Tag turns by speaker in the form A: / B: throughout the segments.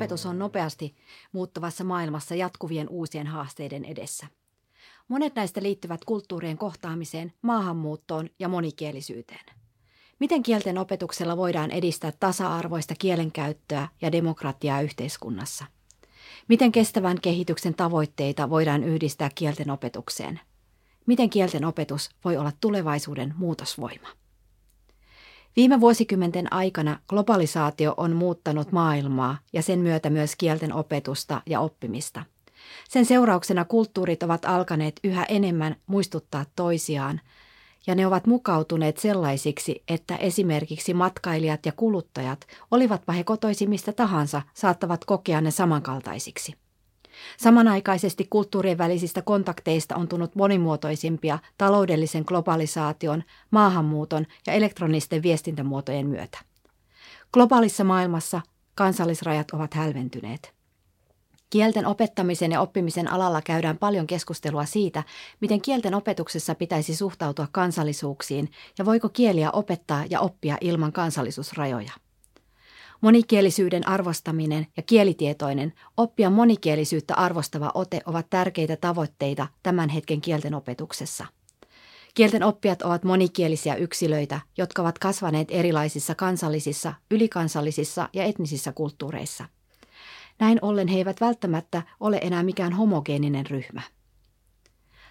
A: opetus on nopeasti muuttuvassa maailmassa jatkuvien uusien haasteiden edessä. Monet näistä liittyvät kulttuurien kohtaamiseen, maahanmuuttoon ja monikielisyyteen. Miten kielten opetuksella voidaan edistää tasa-arvoista kielenkäyttöä ja demokratiaa yhteiskunnassa? Miten kestävän kehityksen tavoitteita voidaan yhdistää kielten opetukseen? Miten kielten opetus voi olla tulevaisuuden muutosvoima? Viime vuosikymmenten aikana globalisaatio on muuttanut maailmaa ja sen myötä myös kielten opetusta ja oppimista. Sen seurauksena kulttuurit ovat alkaneet yhä enemmän muistuttaa toisiaan, ja ne ovat mukautuneet sellaisiksi, että esimerkiksi matkailijat ja kuluttajat, olivatpa he kotoisimista tahansa, saattavat kokea ne samankaltaisiksi. Samanaikaisesti kulttuurien välisistä kontakteista on tullut monimuotoisimpia taloudellisen globalisaation, maahanmuuton ja elektronisten viestintämuotojen myötä. Globaalissa maailmassa kansallisrajat ovat hälventyneet. Kielten opettamisen ja oppimisen alalla käydään paljon keskustelua siitä, miten kielten opetuksessa pitäisi suhtautua kansallisuuksiin ja voiko kieliä opettaa ja oppia ilman kansallisuusrajoja. Monikielisyyden arvostaminen ja kielitietoinen, oppia monikielisyyttä arvostava ote ovat tärkeitä tavoitteita tämän hetken kielten opetuksessa. Kielten oppijat ovat monikielisiä yksilöitä, jotka ovat kasvaneet erilaisissa kansallisissa, ylikansallisissa ja etnisissä kulttuureissa. Näin ollen he eivät välttämättä ole enää mikään homogeeninen ryhmä.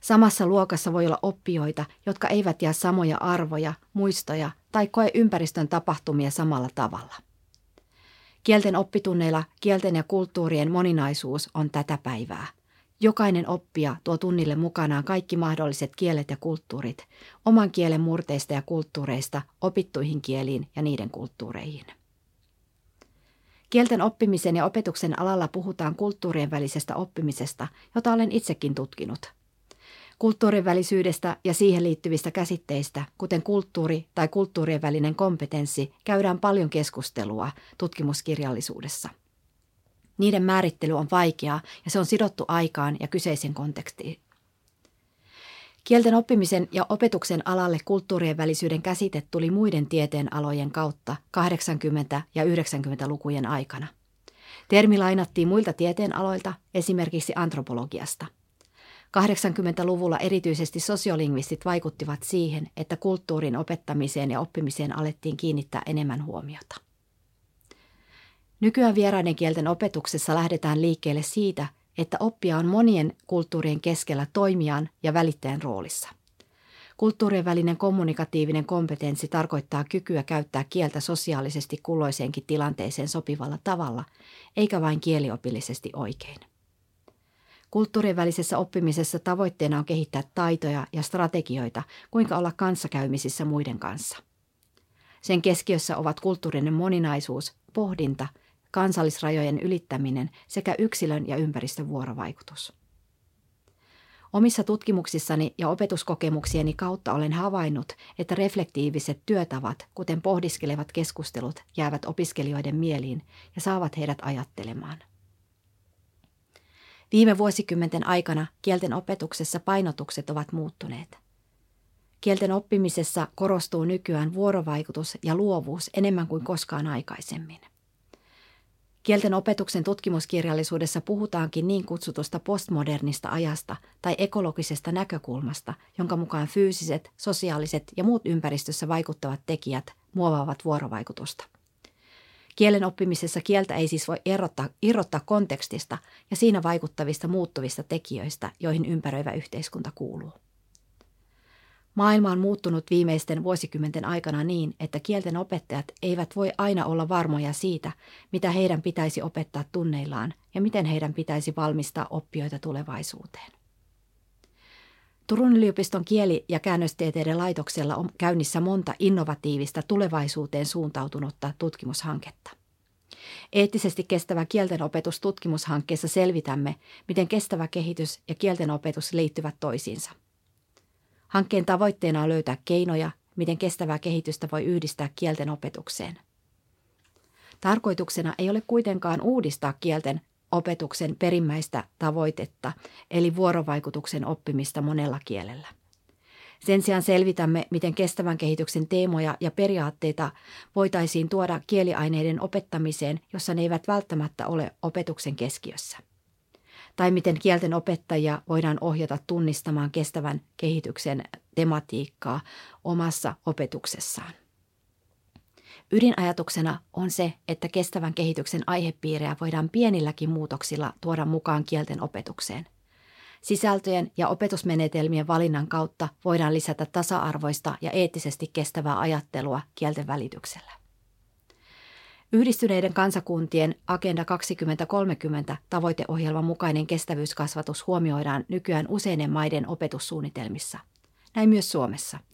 A: Samassa luokassa voi olla oppijoita, jotka eivät jää samoja arvoja, muistoja tai koe ympäristön tapahtumia samalla tavalla. Kielten oppitunneilla kielten ja kulttuurien moninaisuus on tätä päivää. Jokainen oppija tuo tunnille mukanaan kaikki mahdolliset kielet ja kulttuurit, oman kielen murteista ja kulttuureista opittuihin kieliin ja niiden kulttuureihin. Kielten oppimisen ja opetuksen alalla puhutaan kulttuurien välisestä oppimisesta, jota olen itsekin tutkinut – Kulttuurin välisyydestä ja siihen liittyvistä käsitteistä, kuten kulttuuri tai kulttuurien välinen kompetenssi, käydään paljon keskustelua tutkimuskirjallisuudessa. Niiden määrittely on vaikeaa ja se on sidottu aikaan ja kyseisen kontekstiin. Kielten oppimisen ja opetuksen alalle kulttuurien välisyyden käsite tuli muiden tieteen alojen kautta 80- ja 90-lukujen aikana. Termi lainattiin muilta tieteenaloilta, esimerkiksi antropologiasta. 80-luvulla erityisesti sosiolingvistit vaikuttivat siihen, että kulttuurin opettamiseen ja oppimiseen alettiin kiinnittää enemmän huomiota. Nykyään vieraiden kielten opetuksessa lähdetään liikkeelle siitä, että oppija on monien kulttuurien keskellä toimijan ja välittäjän roolissa. Kulttuurien välinen kommunikatiivinen kompetenssi tarkoittaa kykyä käyttää kieltä sosiaalisesti kulloiseenkin tilanteeseen sopivalla tavalla, eikä vain kieliopillisesti oikein. Kulttuurien välisessä oppimisessa tavoitteena on kehittää taitoja ja strategioita, kuinka olla kanssakäymisissä muiden kanssa. Sen keskiössä ovat kulttuurinen moninaisuus, pohdinta, kansallisrajojen ylittäminen sekä yksilön ja ympäristön vuorovaikutus. Omissa tutkimuksissani ja opetuskokemuksieni kautta olen havainnut, että reflektiiviset työtavat, kuten pohdiskelevat keskustelut, jäävät opiskelijoiden mieliin ja saavat heidät ajattelemaan – Viime vuosikymmenten aikana kielten opetuksessa painotukset ovat muuttuneet. Kielten oppimisessa korostuu nykyään vuorovaikutus ja luovuus enemmän kuin koskaan aikaisemmin. Kielten opetuksen tutkimuskirjallisuudessa puhutaankin niin kutsutusta postmodernista ajasta tai ekologisesta näkökulmasta, jonka mukaan fyysiset, sosiaaliset ja muut ympäristössä vaikuttavat tekijät muovaavat vuorovaikutusta. Kielen oppimisessa kieltä ei siis voi erottaa, irrottaa kontekstista ja siinä vaikuttavista muuttuvista tekijöistä, joihin ympäröivä yhteiskunta kuuluu. Maailma on muuttunut viimeisten vuosikymmenten aikana niin, että kielten opettajat eivät voi aina olla varmoja siitä, mitä heidän pitäisi opettaa tunneillaan ja miten heidän pitäisi valmistaa oppijoita tulevaisuuteen. Turun yliopiston kieli- ja käännöstieteiden laitoksella on käynnissä monta innovatiivista tulevaisuuteen suuntautunutta tutkimushanketta. Eettisesti kestävä kieltenopetus tutkimushankkeessa selvitämme, miten kestävä kehitys ja kieltenopetus liittyvät toisiinsa. Hankkeen tavoitteena on löytää keinoja, miten kestävää kehitystä voi yhdistää kielten opetukseen. Tarkoituksena ei ole kuitenkaan uudistaa kielten opetuksen perimmäistä tavoitetta, eli vuorovaikutuksen oppimista monella kielellä. Sen sijaan selvitämme, miten kestävän kehityksen teemoja ja periaatteita voitaisiin tuoda kieliaineiden opettamiseen, jossa ne eivät välttämättä ole opetuksen keskiössä. Tai miten kielten opettajia voidaan ohjata tunnistamaan kestävän kehityksen tematiikkaa omassa opetuksessaan. Ydinajatuksena on se, että kestävän kehityksen aihepiirejä voidaan pienilläkin muutoksilla tuoda mukaan kielten opetukseen. Sisältöjen ja opetusmenetelmien valinnan kautta voidaan lisätä tasa-arvoista ja eettisesti kestävää ajattelua kielten välityksellä. Yhdistyneiden kansakuntien Agenda 2030 tavoiteohjelman mukainen kestävyyskasvatus huomioidaan nykyään useiden maiden opetussuunnitelmissa. Näin myös Suomessa –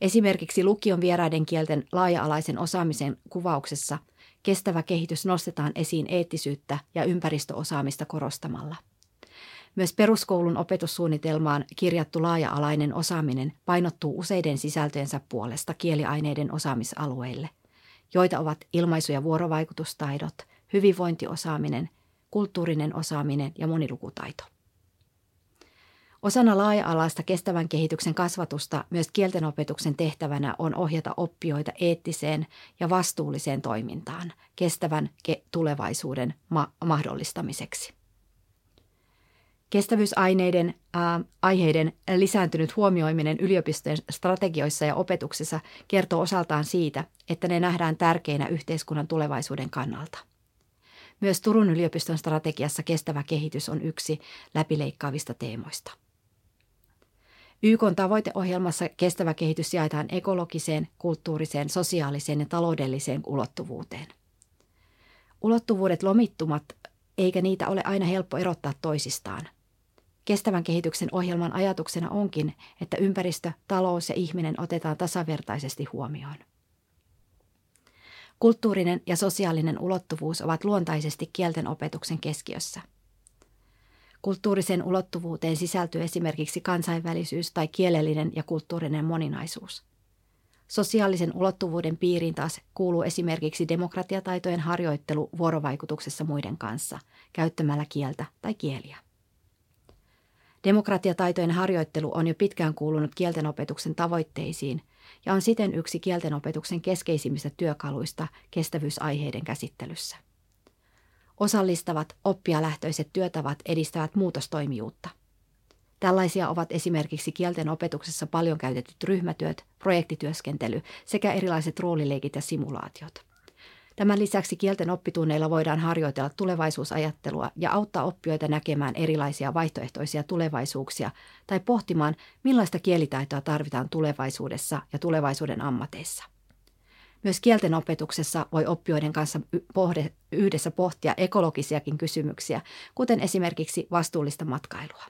A: Esimerkiksi lukion vieraiden kielten laaja-alaisen osaamisen kuvauksessa kestävä kehitys nostetaan esiin eettisyyttä ja ympäristöosaamista korostamalla. Myös peruskoulun opetussuunnitelmaan kirjattu laaja-alainen osaaminen painottuu useiden sisältöjensä puolesta kieliaineiden osaamisalueille, joita ovat ilmaisu- ja vuorovaikutustaidot, hyvinvointiosaaminen, kulttuurinen osaaminen ja monilukutaito. Osana laaja-alaista kestävän kehityksen kasvatusta myös kieltenopetuksen tehtävänä on ohjata oppijoita eettiseen ja vastuulliseen toimintaan kestävän ke- tulevaisuuden ma- mahdollistamiseksi. Kestävyysaineiden äh, aiheiden lisääntynyt huomioiminen yliopistojen strategioissa ja opetuksessa kertoo osaltaan siitä, että ne nähdään tärkeinä yhteiskunnan tulevaisuuden kannalta. Myös Turun yliopiston strategiassa kestävä kehitys on yksi läpileikkaavista teemoista. YK tavoiteohjelmassa kestävä kehitys jaetaan ekologiseen, kulttuuriseen, sosiaaliseen ja taloudelliseen ulottuvuuteen. Ulottuvuudet lomittumat, eikä niitä ole aina helppo erottaa toisistaan. Kestävän kehityksen ohjelman ajatuksena onkin, että ympäristö, talous ja ihminen otetaan tasavertaisesti huomioon. Kulttuurinen ja sosiaalinen ulottuvuus ovat luontaisesti kielten opetuksen keskiössä – Kulttuurisen ulottuvuuteen sisältyy esimerkiksi kansainvälisyys tai kielellinen ja kulttuurinen moninaisuus. Sosiaalisen ulottuvuuden piiriin taas kuuluu esimerkiksi demokratiataitojen harjoittelu vuorovaikutuksessa muiden kanssa, käyttämällä kieltä tai kieliä. Demokratiataitojen harjoittelu on jo pitkään kuulunut kieltenopetuksen tavoitteisiin ja on siten yksi kieltenopetuksen keskeisimmistä työkaluista kestävyysaiheiden käsittelyssä. Osallistavat oppijalähtöiset työtavat edistävät muutostoimijuutta. Tällaisia ovat esimerkiksi kielten opetuksessa paljon käytetyt ryhmätyöt, projektityöskentely sekä erilaiset roolileikit ja simulaatiot. Tämän lisäksi kielten oppitunneilla voidaan harjoitella tulevaisuusajattelua ja auttaa oppijoita näkemään erilaisia vaihtoehtoisia tulevaisuuksia tai pohtimaan, millaista kielitaitoa tarvitaan tulevaisuudessa ja tulevaisuuden ammateissa. Myös kielten opetuksessa voi oppijoiden kanssa yhdessä pohtia ekologisiakin kysymyksiä, kuten esimerkiksi vastuullista matkailua.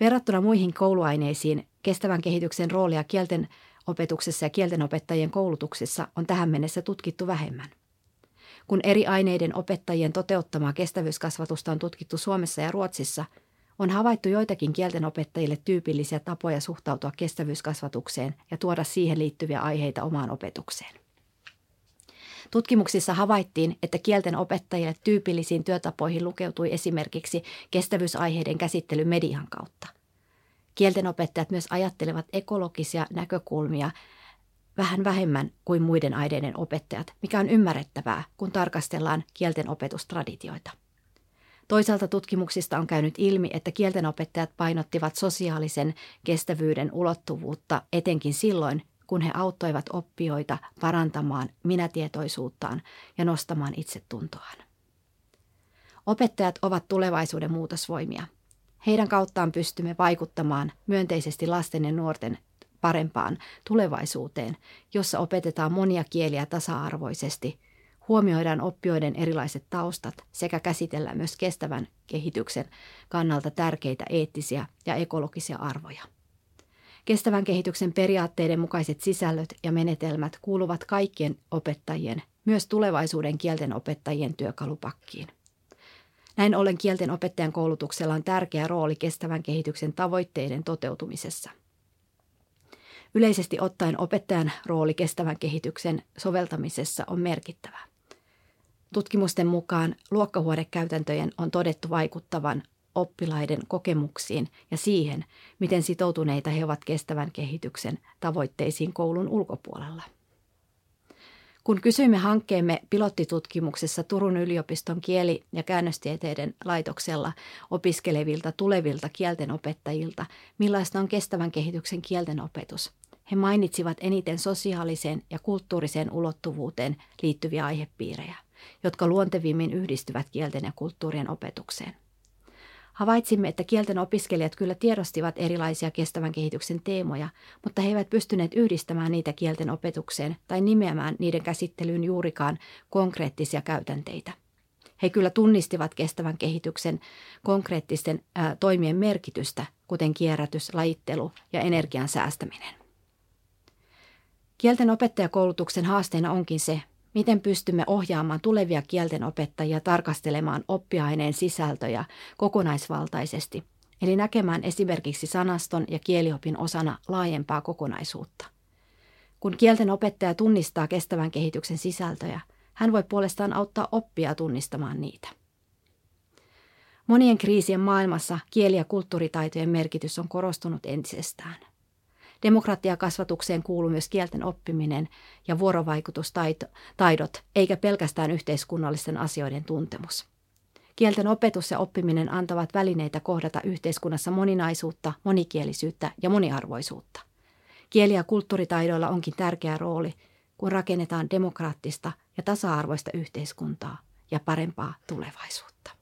A: Verrattuna muihin kouluaineisiin kestävän kehityksen roolia kielten opetuksessa ja kieltenopettajien koulutuksessa on tähän mennessä tutkittu vähemmän. Kun eri aineiden opettajien toteuttamaa kestävyyskasvatusta on tutkittu Suomessa ja Ruotsissa – on havaittu joitakin kieltenopettajille tyypillisiä tapoja suhtautua kestävyyskasvatukseen ja tuoda siihen liittyviä aiheita omaan opetukseen. Tutkimuksissa havaittiin, että kielten opettajille tyypillisiin työtapoihin lukeutui esimerkiksi kestävyysaiheiden käsittely median kautta. Kielten opettajat myös ajattelevat ekologisia näkökulmia vähän vähemmän kuin muiden aineiden opettajat, mikä on ymmärrettävää, kun tarkastellaan kielten opetustraditioita. Toisaalta tutkimuksista on käynyt ilmi, että kieltenopettajat painottivat sosiaalisen kestävyyden ulottuvuutta etenkin silloin, kun he auttoivat oppijoita parantamaan minätietoisuuttaan ja nostamaan itsetuntoaan. Opettajat ovat tulevaisuuden muutosvoimia. Heidän kauttaan pystymme vaikuttamaan myönteisesti lasten ja nuorten parempaan tulevaisuuteen, jossa opetetaan monia kieliä tasa-arvoisesti – huomioidaan oppijoiden erilaiset taustat sekä käsitellään myös kestävän kehityksen kannalta tärkeitä eettisiä ja ekologisia arvoja. Kestävän kehityksen periaatteiden mukaiset sisällöt ja menetelmät kuuluvat kaikkien opettajien, myös tulevaisuuden kielten opettajien työkalupakkiin. Näin ollen kielten opettajan koulutuksella on tärkeä rooli kestävän kehityksen tavoitteiden toteutumisessa. Yleisesti ottaen opettajan rooli kestävän kehityksen soveltamisessa on merkittävä. Tutkimusten mukaan luokkahuonekäytäntöjen on todettu vaikuttavan oppilaiden kokemuksiin ja siihen, miten sitoutuneita he ovat kestävän kehityksen tavoitteisiin koulun ulkopuolella. Kun kysyimme hankkeemme pilottitutkimuksessa Turun yliopiston kieli- ja käännöstieteiden laitoksella opiskelevilta tulevilta kieltenopettajilta, millaista on kestävän kehityksen kielten opetus, he mainitsivat eniten sosiaaliseen ja kulttuuriseen ulottuvuuteen liittyviä aihepiirejä, jotka luontevimmin yhdistyvät kielten ja kulttuurien opetukseen. Havaitsimme, että kielten opiskelijat kyllä tiedostivat erilaisia kestävän kehityksen teemoja, mutta he eivät pystyneet yhdistämään niitä kielten opetukseen tai nimeämään niiden käsittelyyn juurikaan konkreettisia käytänteitä. He kyllä tunnistivat kestävän kehityksen konkreettisten ää, toimien merkitystä, kuten kierrätys, lajittelu ja energian säästäminen. Kielten opettajakoulutuksen haasteena onkin se, miten pystymme ohjaamaan tulevia kielten opettajia tarkastelemaan oppiaineen sisältöjä kokonaisvaltaisesti, eli näkemään esimerkiksi sanaston ja kieliopin osana laajempaa kokonaisuutta. Kun kielten opettaja tunnistaa kestävän kehityksen sisältöjä, hän voi puolestaan auttaa oppia tunnistamaan niitä. Monien kriisien maailmassa kieli- ja kulttuuritaitojen merkitys on korostunut entisestään. Demokratiakasvatukseen kuuluu myös kielten oppiminen ja vuorovaikutustaidot, eikä pelkästään yhteiskunnallisten asioiden tuntemus. Kielten opetus ja oppiminen antavat välineitä kohdata yhteiskunnassa moninaisuutta, monikielisyyttä ja moniarvoisuutta. Kieli- ja kulttuuritaidoilla onkin tärkeä rooli, kun rakennetaan demokraattista ja tasa-arvoista yhteiskuntaa ja parempaa tulevaisuutta.